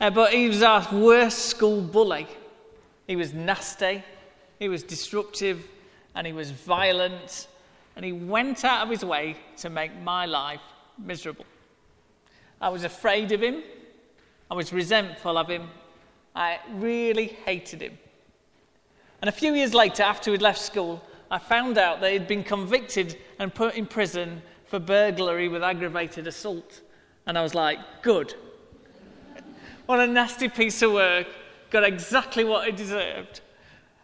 Uh, but he was our worst school bully. He was nasty, he was disruptive, and he was violent, and he went out of his way to make my life miserable. I was afraid of him, I was resentful of him, I really hated him. And a few years later, after we'd left school, I found out that he'd been convicted and put in prison for burglary with aggravated assault. And I was like, good. What a nasty piece of work. Got exactly what he deserved.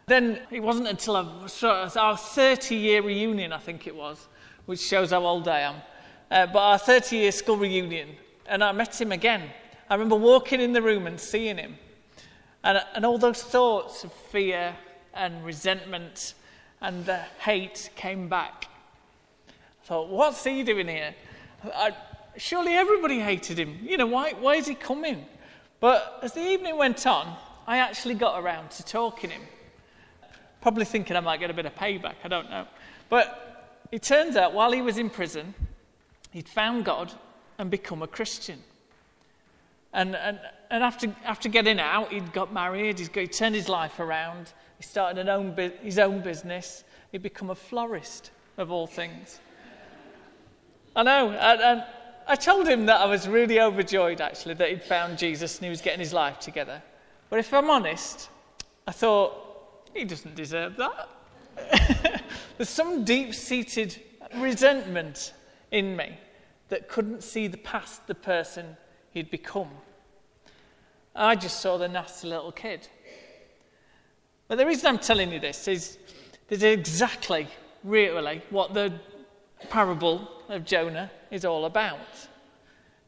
Then it wasn't until our 30 year reunion, I think it was, which shows how old I am, uh, but our 30 year school reunion, and I met him again. I remember walking in the room and seeing him. And, and all those thoughts of fear and resentment and the hate came back. I thought, what's he doing here? I, surely everybody hated him. You know, why, why is he coming? But as the evening went on, I actually got around to talking him. Probably thinking I might get a bit of payback, I don't know. But it turns out while he was in prison, he'd found God and become a Christian. And, and, and after, after getting out, he'd got married, he'd, he turned his life around, he started an own, his own business, he'd become a florist, of all things. I know, and, and I told him that I was really overjoyed, actually, that he'd found Jesus and he was getting his life together. But if I'm honest, I thought, he doesn't deserve that. There's some deep seated resentment in me that couldn't see the past the person he'd become. I just saw the nasty little kid. But the reason I'm telling you this is is exactly, really, what the parable of Jonah is all about.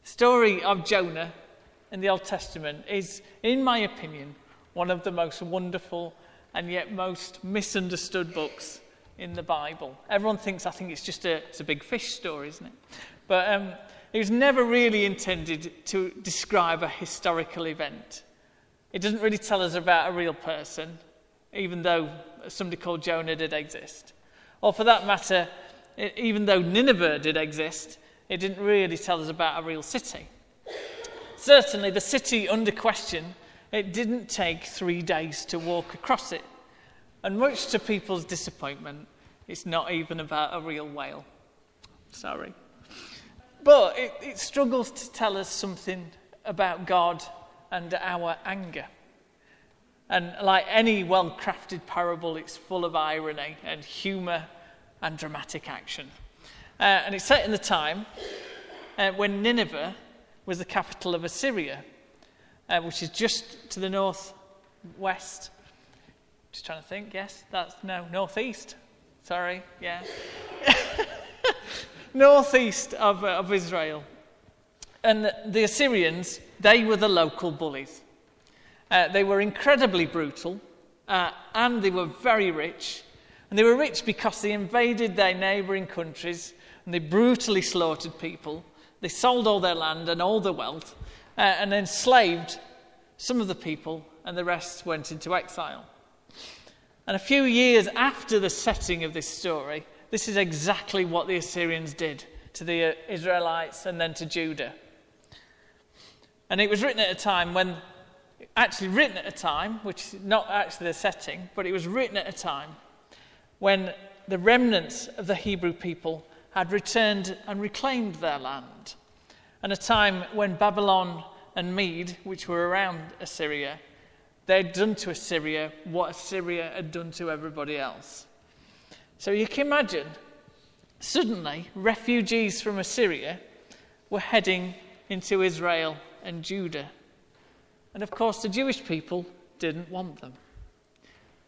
The story of Jonah in the Old Testament is, in my opinion, one of the most wonderful and yet most misunderstood books in the Bible. Everyone thinks, I think it's just a, it's a big fish story, isn't it? But um, it was never really intended to describe a historical event. It doesn't really tell us about a real person, even though somebody called Jonah did exist. Or for that matter, even though Nineveh did exist, it didn't really tell us about a real city. Certainly, the city under question, it didn't take three days to walk across it. And much to people's disappointment, it's not even about a real whale. Sorry. But it, it struggles to tell us something about God and our anger. And like any well crafted parable, it's full of irony and humour and dramatic action. Uh, and it's set in the time uh, when Nineveh was the capital of Assyria, uh, which is just to the northwest. Just trying to think, yes, that's no, northeast. Sorry, yeah. northeast of, uh, of Israel. And the Assyrians, they were the local bullies. Uh, they were incredibly brutal, uh, and they were very rich. And they were rich because they invaded their neighbouring countries and they brutally slaughtered people. They sold all their land and all their wealth uh, and enslaved some of the people, and the rest went into exile. And a few years after the setting of this story, this is exactly what the Assyrians did to the uh, Israelites and then to Judah. And it was written at a time when, actually written at a time, which is not actually the setting, but it was written at a time when the remnants of the Hebrew people had returned and reclaimed their land. And a time when Babylon and Mede, which were around Assyria, they'd done to Assyria what Assyria had done to everybody else. So you can imagine, suddenly, refugees from Assyria were heading into Israel and Judah. And of course, the Jewish people didn't want them.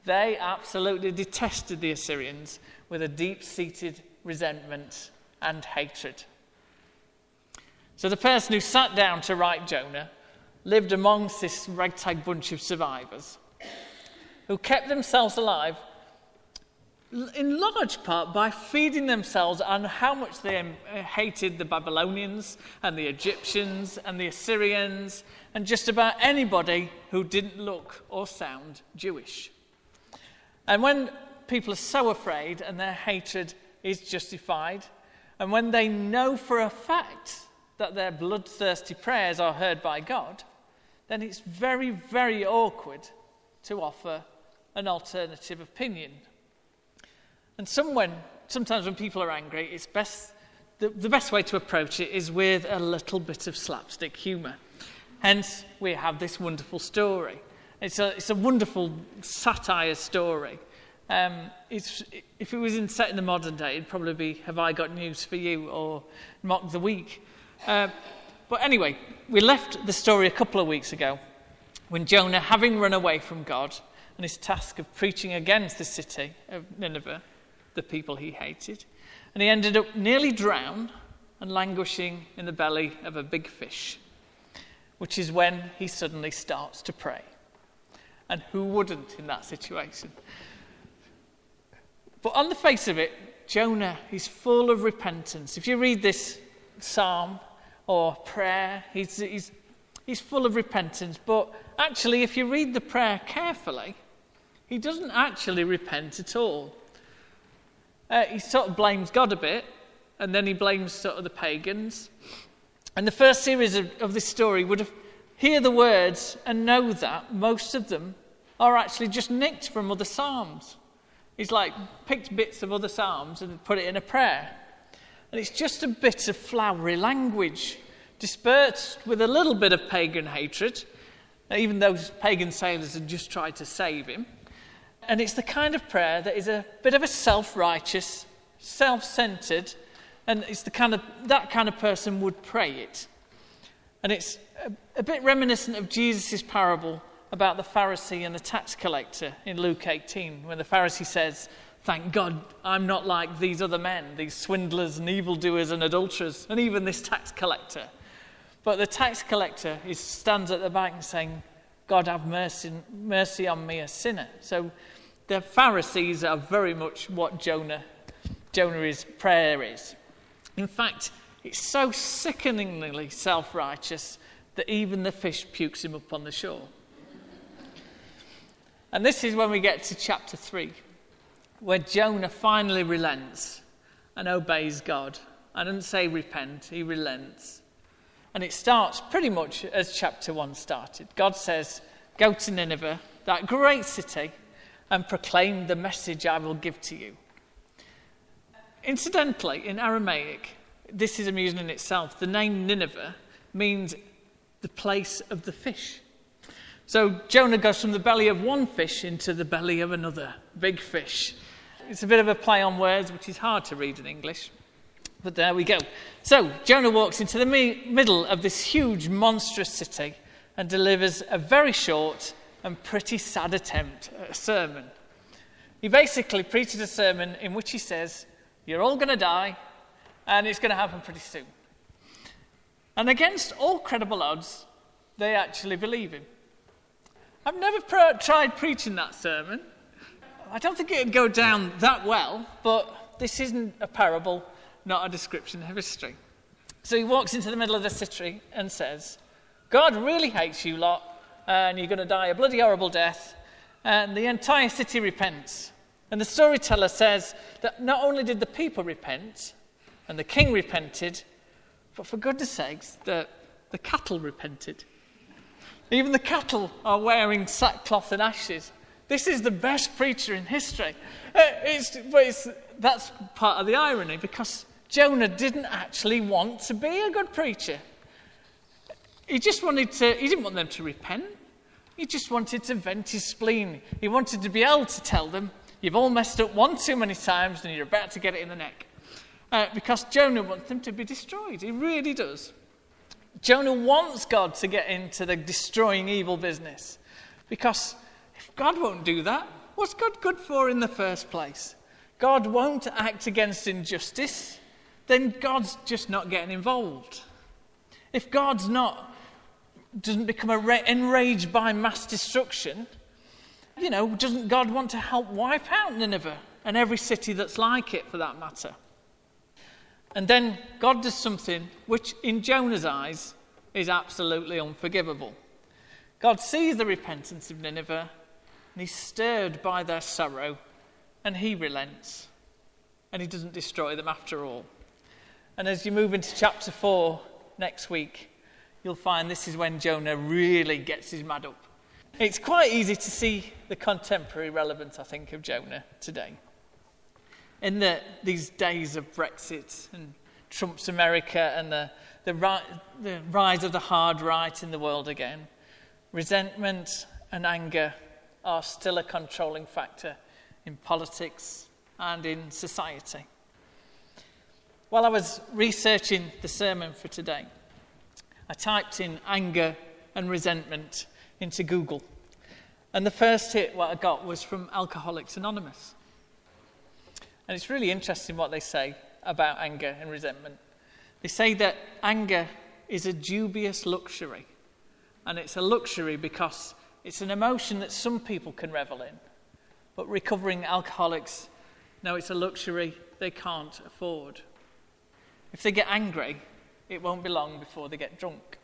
They absolutely detested the Assyrians with a deep seated resentment and hatred. So the person who sat down to write Jonah lived amongst this ragtag bunch of survivors who kept themselves alive in large part by feeding themselves on how much they uh, hated the Babylonians and the Egyptians and the Assyrians and just about anybody who didn't look or sound Jewish. And when people are so afraid and their hatred is justified, and when they know for a fact that their bloodthirsty prayers are heard by God, then it's very, very awkward to offer an alternative opinion. And some when, sometimes when people are angry, it's best, the, the best way to approach it is with a little bit of slapstick humour. Hence, we have this wonderful story. It's a, it's a wonderful satire story. Um, if it was in, set in the modern day, it'd probably be Have I Got News for You or Mock the Week. Uh, but anyway, we left the story a couple of weeks ago when Jonah, having run away from God and his task of preaching against the city of Nineveh, the people he hated, and he ended up nearly drowned and languishing in the belly of a big fish, which is when he suddenly starts to pray. And who wouldn't in that situation? But on the face of it, Jonah is full of repentance. If you read this psalm, or prayer. He's, he's, he's full of repentance. But actually, if you read the prayer carefully, he doesn't actually repent at all. Uh, he sort of blames God a bit, and then he blames sort of the pagans. And the first series of, of this story would have hear the words and know that most of them are actually just nicked from other psalms. He's like picked bits of other psalms and put it in a prayer. And it's just a bit of flowery language, dispersed with a little bit of pagan hatred, even those pagan sailors had just tried to save him. And it's the kind of prayer that is a bit of a self righteous, self centered, and it's the kind of, that kind of person would pray it. And it's a, a bit reminiscent of Jesus' parable about the Pharisee and the tax collector in Luke 18, when the Pharisee says, Thank God I'm not like these other men, these swindlers and evildoers and adulterers, and even this tax collector. But the tax collector is, stands at the back and saying, God have mercy, mercy on me, a sinner. So the Pharisees are very much what Jonah, Jonah's prayer is. In fact, it's so sickeningly self righteous that even the fish pukes him up on the shore. And this is when we get to chapter 3 where Jonah finally relents and obeys God. I didn't say repent, he relents. And it starts pretty much as chapter 1 started. God says, Go to Nineveh, that great city, and proclaim the message I will give to you. Incidentally, in Aramaic, this is amusing in itself. The name Nineveh means the place of the fish. So Jonah goes from the belly of one fish into the belly of another big fish. It's a bit of a play on words, which is hard to read in English. But there we go. So, Jonah walks into the me- middle of this huge, monstrous city and delivers a very short and pretty sad attempt at a sermon. He basically preaches a sermon in which he says, You're all going to die, and it's going to happen pretty soon. And against all credible odds, they actually believe him. I've never tried preaching that sermon. I don't think it would go down that well, but this isn't a parable, not a description of history. So he walks into the middle of the city and says, God really hates you lot, and you're going to die a bloody horrible death. And the entire city repents. And the storyteller says that not only did the people repent, and the king repented, but for goodness sakes, the, the cattle repented. Even the cattle are wearing sackcloth and ashes this is the best preacher in history. Uh, it's, but it's, that's part of the irony because Jonah didn't actually want to be a good preacher. He just wanted to, he didn't want them to repent. He just wanted to vent his spleen. He wanted to be able to tell them, you've all messed up one too many times and you're about to get it in the neck. Uh, because Jonah wants them to be destroyed. He really does. Jonah wants God to get into the destroying evil business because if God won't do that. What's God good for in the first place? God won't act against injustice, then God's just not getting involved. If God's not, doesn't become enraged by mass destruction, you know, doesn't God want to help wipe out Nineveh and every city that's like it for that matter? And then God does something which, in Jonah's eyes, is absolutely unforgivable. God sees the repentance of Nineveh and he's stirred by their sorrow, and he relents, and he doesn't destroy them after all. And as you move into chapter 4 next week, you'll find this is when Jonah really gets his mad up. It's quite easy to see the contemporary relevance, I think, of Jonah today. In the, these days of Brexit and Trump's America and the, the, the rise of the hard right in the world again, resentment and anger are still a controlling factor in politics and in society. While I was researching the sermon for today, I typed in anger and resentment into Google. And the first hit what I got was from Alcoholics Anonymous. And it's really interesting what they say about anger and resentment. They say that anger is a dubious luxury. And it's a luxury because it's an emotion that some people can revel in. But recovering alcoholics know it's a luxury they can't afford. If they get angry, it won't be long before they get drunk.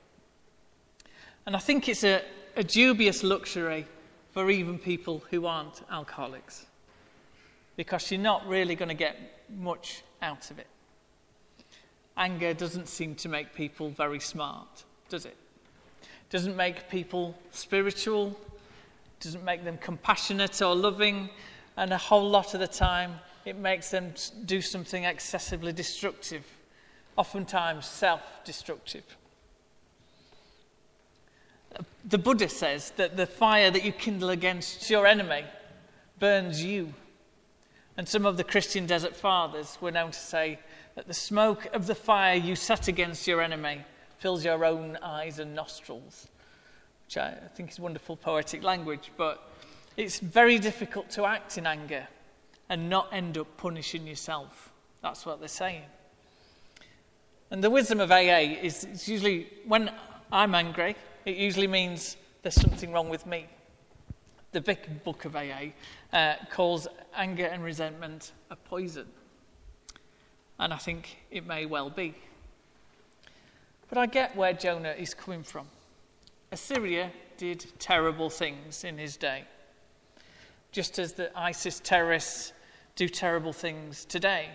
And I think it's a, a dubious luxury for even people who aren't alcoholics because you're not really going to get much out of it. Anger doesn't seem to make people very smart, does it? Doesn't make people spiritual, doesn't make them compassionate or loving, and a whole lot of the time it makes them do something excessively destructive, oftentimes self destructive. The Buddha says that the fire that you kindle against your enemy burns you. And some of the Christian desert fathers were known to say that the smoke of the fire you set against your enemy fills your own eyes and nostrils, which I think is wonderful poetic language, but it's very difficult to act in anger and not end up punishing yourself. That's what they're saying. And the wisdom of AA is it's usually when I'm angry, it usually means there's something wrong with me. The big book of AA uh, calls anger and resentment a poison. And I think it may well be. But I get where Jonah is coming from. Assyria did terrible things in his day, just as the ISIS terrorists do terrible things today,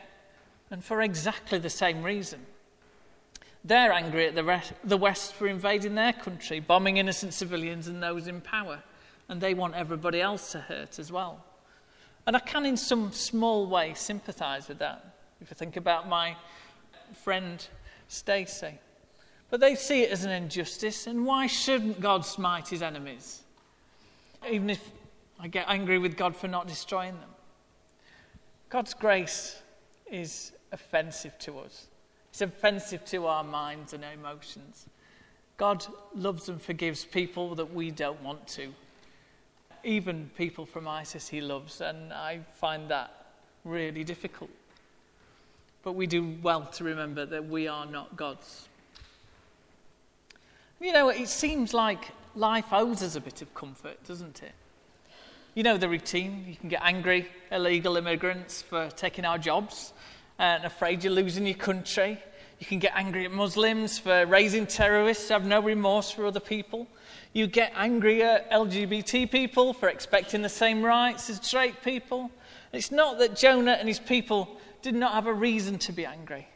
and for exactly the same reason. They're angry at the, rest, the West for invading their country, bombing innocent civilians and those in power, and they want everybody else to hurt as well. And I can, in some small way, sympathise with that. If I think about my friend Stacey. But they see it as an injustice, and why shouldn't God smite his enemies? Even if I get angry with God for not destroying them. God's grace is offensive to us, it's offensive to our minds and emotions. God loves and forgives people that we don't want to. Even people from ISIS, he loves, and I find that really difficult. But we do well to remember that we are not gods. You know, it seems like life owes us a bit of comfort, doesn't it? You know the routine. You can get angry, illegal immigrants for taking our jobs and afraid you're losing your country. You can get angry at Muslims for raising terrorists, have no remorse for other people. You get angry at LGBT people for expecting the same rights as straight people. It's not that Jonah and his people did not have a reason to be angry,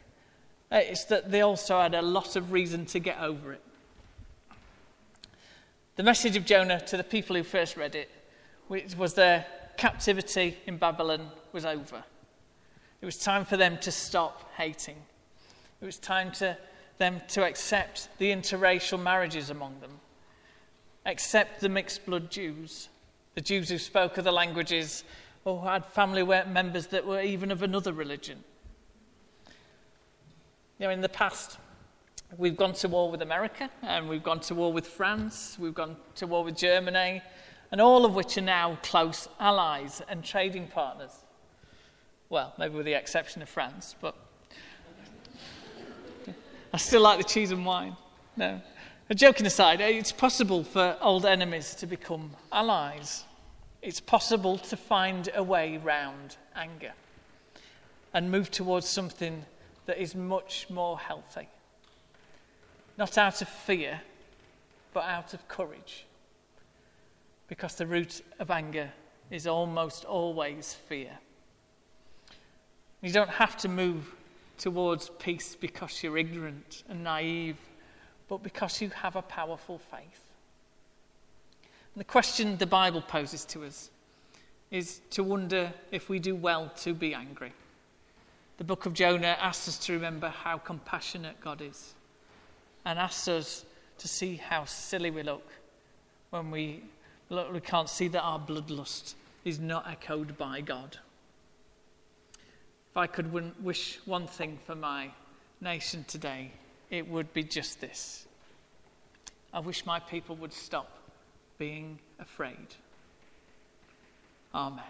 uh, it's that they also had a lot of reason to get over it. The message of Jonah to the people who first read it which was their captivity in Babylon was over. It was time for them to stop hating. It was time for them to accept the interracial marriages among them, accept the mixed blood Jews, the Jews who spoke other languages oh, or who had family members that were even of another religion. You know, in the past, we've gone to war with America, and we've gone to war with France, we've gone to war with Germany, and all of which are now close allies and trading partners. Well, maybe with the exception of France, but I still like the cheese and wine. No. A joking aside, it's possible for old enemies to become allies. It's possible to find a way round anger and move towards something that is much more healthy. Not out of fear, but out of courage because the root of anger is almost always fear. You don't have to move towards peace because you're ignorant and naive but because you have a powerful faith. And the question the Bible poses to us is to wonder if we do well to be angry. The book of Jonah asks us to remember how compassionate God is and asks us to see how silly we look when we, look, we can't see that our bloodlust is not echoed by God. If I could win, wish one thing for my nation today, it would be just this. I wish my people would stop being afraid. Amen.